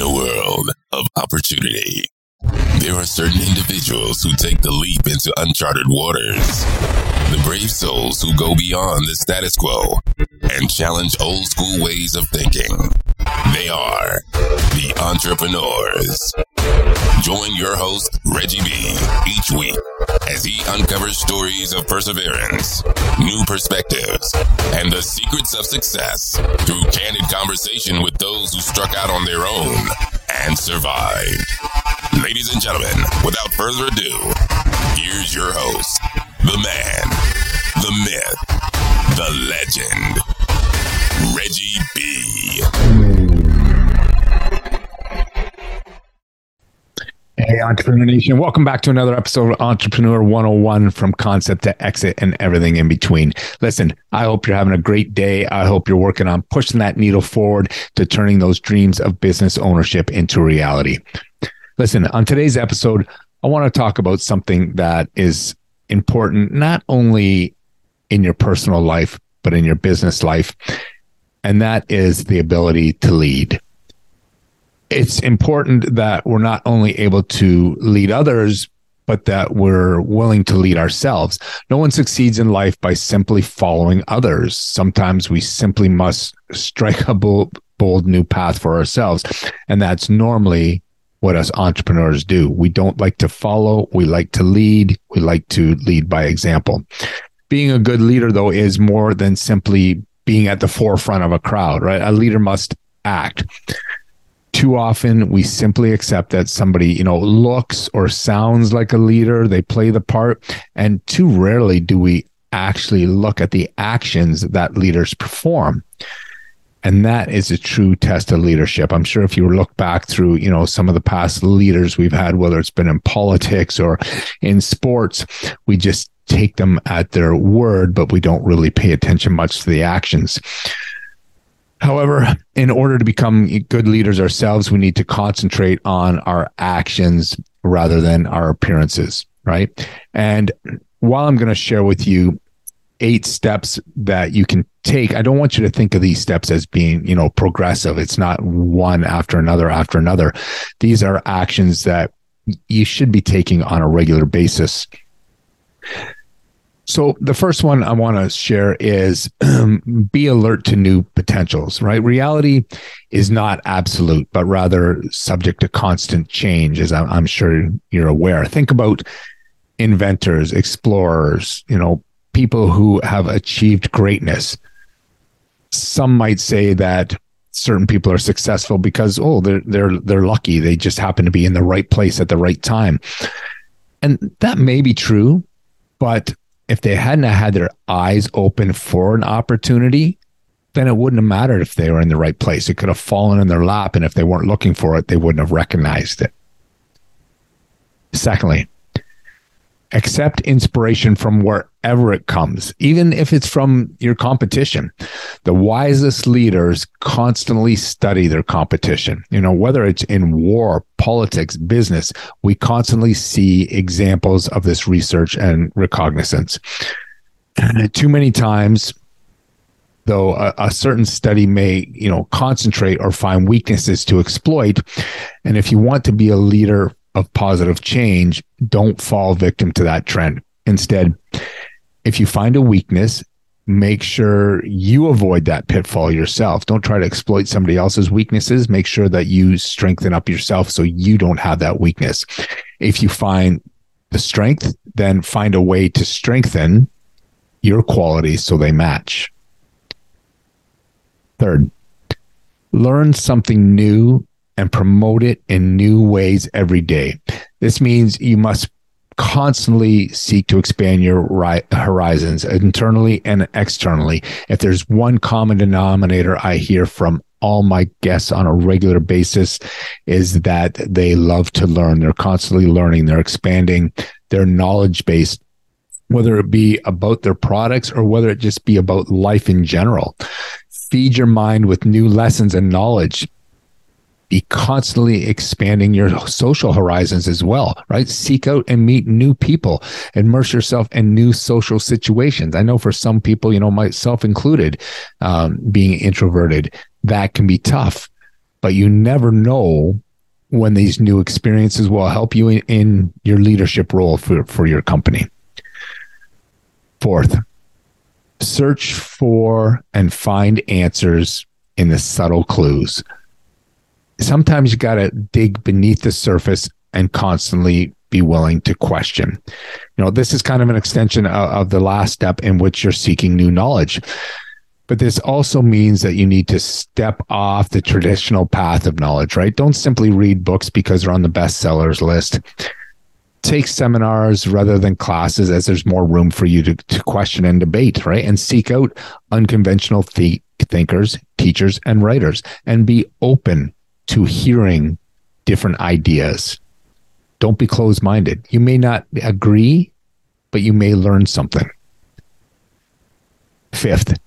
In a world of opportunity, there are certain individuals who take the leap into uncharted waters. The brave souls who go beyond the status quo and challenge old school ways of thinking. They are the entrepreneurs. Join your host, Reggie B, each week as he uncovers stories of perseverance, new perspectives, and the secrets of success through candid conversation with those who struck out on their own and survived. Ladies and gentlemen, without further ado, here's your host, the man, the myth, the legend, Reggie B. Hey, Entrepreneur Nation. Welcome back to another episode of Entrepreneur 101 from concept to exit and everything in between. Listen, I hope you're having a great day. I hope you're working on pushing that needle forward to turning those dreams of business ownership into reality. Listen, on today's episode, I want to talk about something that is important, not only in your personal life, but in your business life. And that is the ability to lead it's important that we're not only able to lead others, but that we're willing to lead ourselves. No one succeeds in life by simply following others. Sometimes we simply must strike a bold, bold new path for ourselves. And that's normally what us entrepreneurs do. We don't like to follow, we like to lead, we like to lead by example. Being a good leader, though, is more than simply being at the forefront of a crowd, right? A leader must act too often we simply accept that somebody you know looks or sounds like a leader. They play the part. And too rarely do we actually look at the actions that leaders perform. And that is a true test of leadership. I'm sure if you look back through you know some of the past leaders we've had whether it's been in politics or in sports we just take them at their word but we don't really pay attention much to the actions However, in order to become good leaders ourselves, we need to concentrate on our actions rather than our appearances, right? And while I'm going to share with you eight steps that you can take, I don't want you to think of these steps as being, you know, progressive. It's not one after another after another. These are actions that you should be taking on a regular basis. So the first one I want to share is um, be alert to new potentials, right? Reality is not absolute, but rather subject to constant change, as I'm sure you're aware. Think about inventors, explorers, you know, people who have achieved greatness. Some might say that certain people are successful because oh they're they're they're lucky they just happen to be in the right place at the right time and that may be true but if they hadn't had their eyes open for an opportunity, then it wouldn't have mattered if they were in the right place. It could have fallen in their lap. And if they weren't looking for it, they wouldn't have recognized it. Secondly, accept inspiration from wherever it comes, even if it's from your competition. The wisest leaders constantly study their competition. You know, whether it's in war, politics, business, we constantly see examples of this research and recognizance. And too many times, though a, a, certain study may you know concentrate or find weaknesses to exploit and if you want to be a leader of positive change, don't fall victim to that trend. Instead, if you find a weakness, make sure you avoid that pitfall yourself. Don't try to exploit somebody else's weaknesses. Make sure that you strengthen up yourself so you don't have that weakness. If you find the strength, then find a way to strengthen your qualities so they match. Third, learn something new and promote it in new ways every day. This means you must constantly seek to expand your horizons internally and externally. If there's one common denominator I hear from all my guests on a regular basis is that they love to learn. They're constantly learning, they're expanding their knowledge base, whether it be about their products or whether it just be about life in general. Feed your mind with new lessons and knowledge be constantly expanding your social horizons as well, right? Seek out and meet new people, immerse yourself in new social situations. I know for some people, you know, myself included, um, being introverted, that can be tough. but you never know when these new experiences will help you in, in your leadership role for, for your company. Fourth, search for and find answers in the subtle clues. Sometimes you got to dig beneath the surface and constantly be willing to question. You know, this is kind of an extension of, of the last step in which you're seeking new knowledge. But this also means that you need to step off the traditional path of knowledge, right? Don't simply read books because they're on the bestsellers list. Take seminars rather than classes as there's more room for you to, to question and debate, right? And seek out unconventional th- thinkers, teachers, and writers and be open to hearing different ideas don't be closed minded. You may not agree, but you may learn something. Fifth,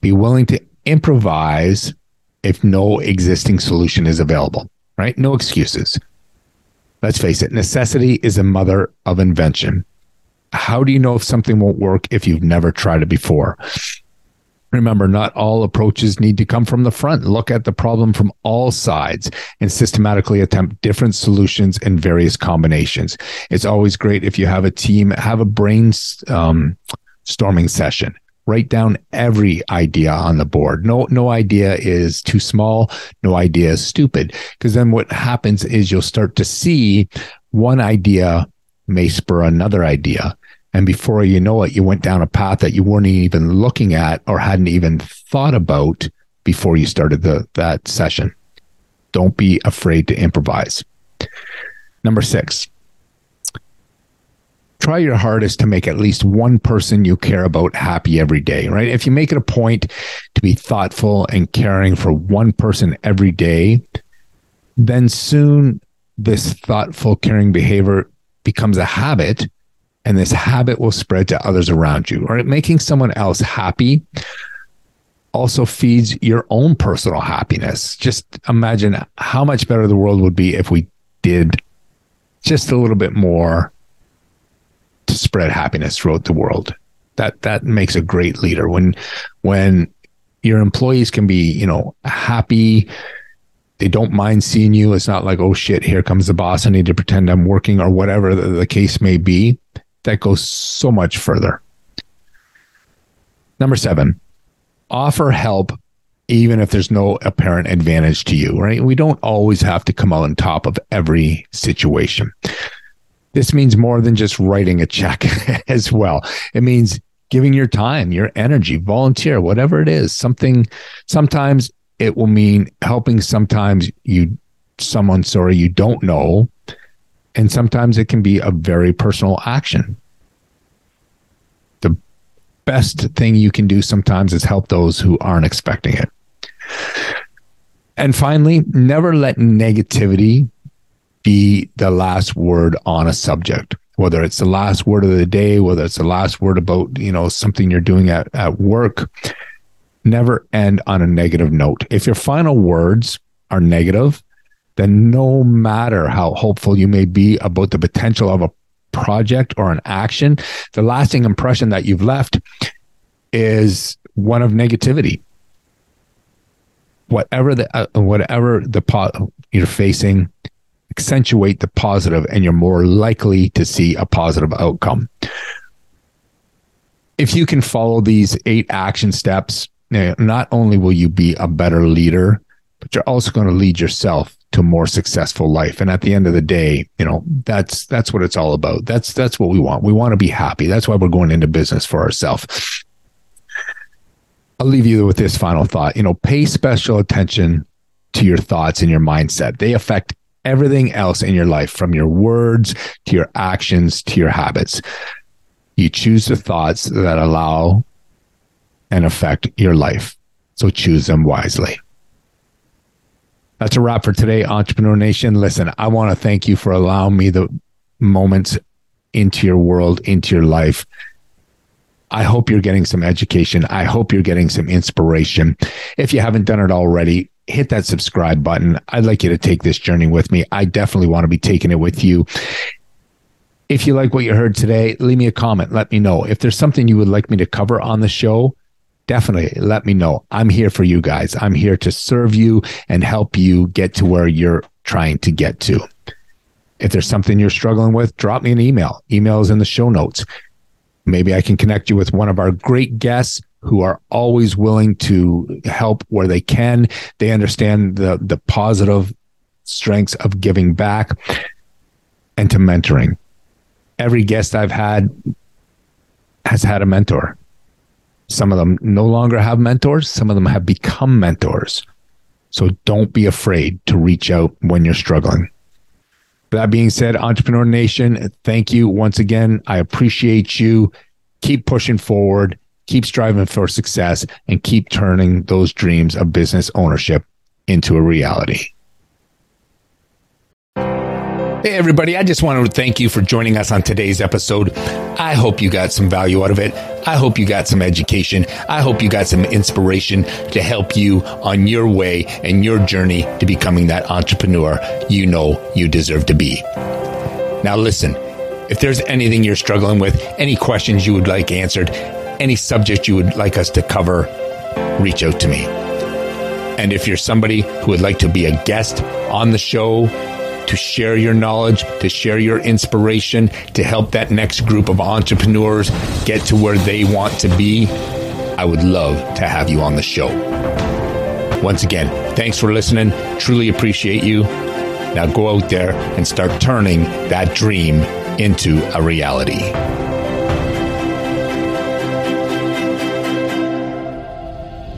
be willing to improvise if no existing solution is available, right? No excuses. Let's face it, necessity is a mother of invention. How do you know if something won't work if you've never tried it before? Remember, not all approaches need to come from the front. Look at the problem from all sides and systematically attempt different solutions and various combinations. It's always great if you have a team, have a brainstorming um, session. Write down every idea on the board. No, no idea is too small. No idea is stupid. Because then what happens is you'll start to see one idea may spur another idea and before you know it, you went down a path that you weren't even looking at or hadn't even thought about before you started the, that session. Don't be afraid to improvise. Number six, try your hardest to make at least one person you care about happy every day, right? If you make it a point to be thoughtful and caring for one person every day, then soon this thoughtful, caring behavior becomes a habit and this habit will spread to others around you. Right? Making someone else happy also feeds your own personal happiness. Just imagine how much better the world would be if we did just a little bit more to spread happiness throughout the world. That that makes a great leader when when your employees can be, you know, happy, they don't mind seeing you. It's not like, oh shit, here comes the boss. I need to pretend I'm working or whatever the, the case may be that goes so much further. Number seven, offer help even if there's no apparent advantage to you, right? We don't always have to come out on top of every situation. This means more than just writing a check as well. It means giving your time, your energy, volunteer, whatever it is. Something sometimes it will mean helping sometimes you someone sorry you don't know and sometimes it can be a very personal action. The best thing you can do sometimes is help those who aren't expecting it. And finally, never let negativity be the last word on a subject whether it's the last word of the day whether it's the last word about you know something you're doing at, at work never end on a negative note if your final words are negative then no matter how hopeful you may be about the potential of a project or an action, the lasting impression that you've left is one of negativity. Whatever the uh, whatever the po- you're facing, accentuate the positive, and you're more likely to see a positive outcome. If you can follow these eight action steps, not only will you be a better leader, but you're also going to lead yourself to more successful life. And at the end of the day, you know, that's that's what it's all about. That's that's what we want. We want to be happy. That's why we're going into business for ourselves. I'll leave you with this final thought. You know, pay special attention to your thoughts and your mindset. They affect everything else in your life from your words to your actions to your habits. You choose the thoughts that allow and affect your life. So choose them wisely. That's a wrap for today, Entrepreneur Nation. Listen, I want to thank you for allowing me the moments into your world, into your life. I hope you're getting some education. I hope you're getting some inspiration. If you haven't done it already, hit that subscribe button. I'd like you to take this journey with me. I definitely want to be taking it with you. If you like what you heard today, leave me a comment. Let me know. If there's something you would like me to cover on the show, definitely let me know. I'm here for you guys. I'm here to serve you and help you get to where you're trying to get to. If there's something you're struggling with, drop me an email. Email is in the show notes. Maybe I can connect you with one of our great guests who are always willing to help where they can. They understand the the positive strengths of giving back and to mentoring. Every guest I've had has had a mentor. Some of them no longer have mentors, some of them have become mentors. So don't be afraid to reach out when you're struggling. That being said, Entrepreneur Nation, thank you once again. I appreciate you. Keep pushing forward, keep striving for success, and keep turning those dreams of business ownership into a reality. Hey, everybody. I just want to thank you for joining us on today's episode. I hope you got some value out of it. I hope you got some education. I hope you got some inspiration to help you on your way and your journey to becoming that entrepreneur you know you deserve to be. Now, listen, if there's anything you're struggling with, any questions you would like answered, any subject you would like us to cover, reach out to me. And if you're somebody who would like to be a guest on the show, to share your knowledge, to share your inspiration, to help that next group of entrepreneurs get to where they want to be, I would love to have you on the show. Once again, thanks for listening. Truly appreciate you. Now go out there and start turning that dream into a reality.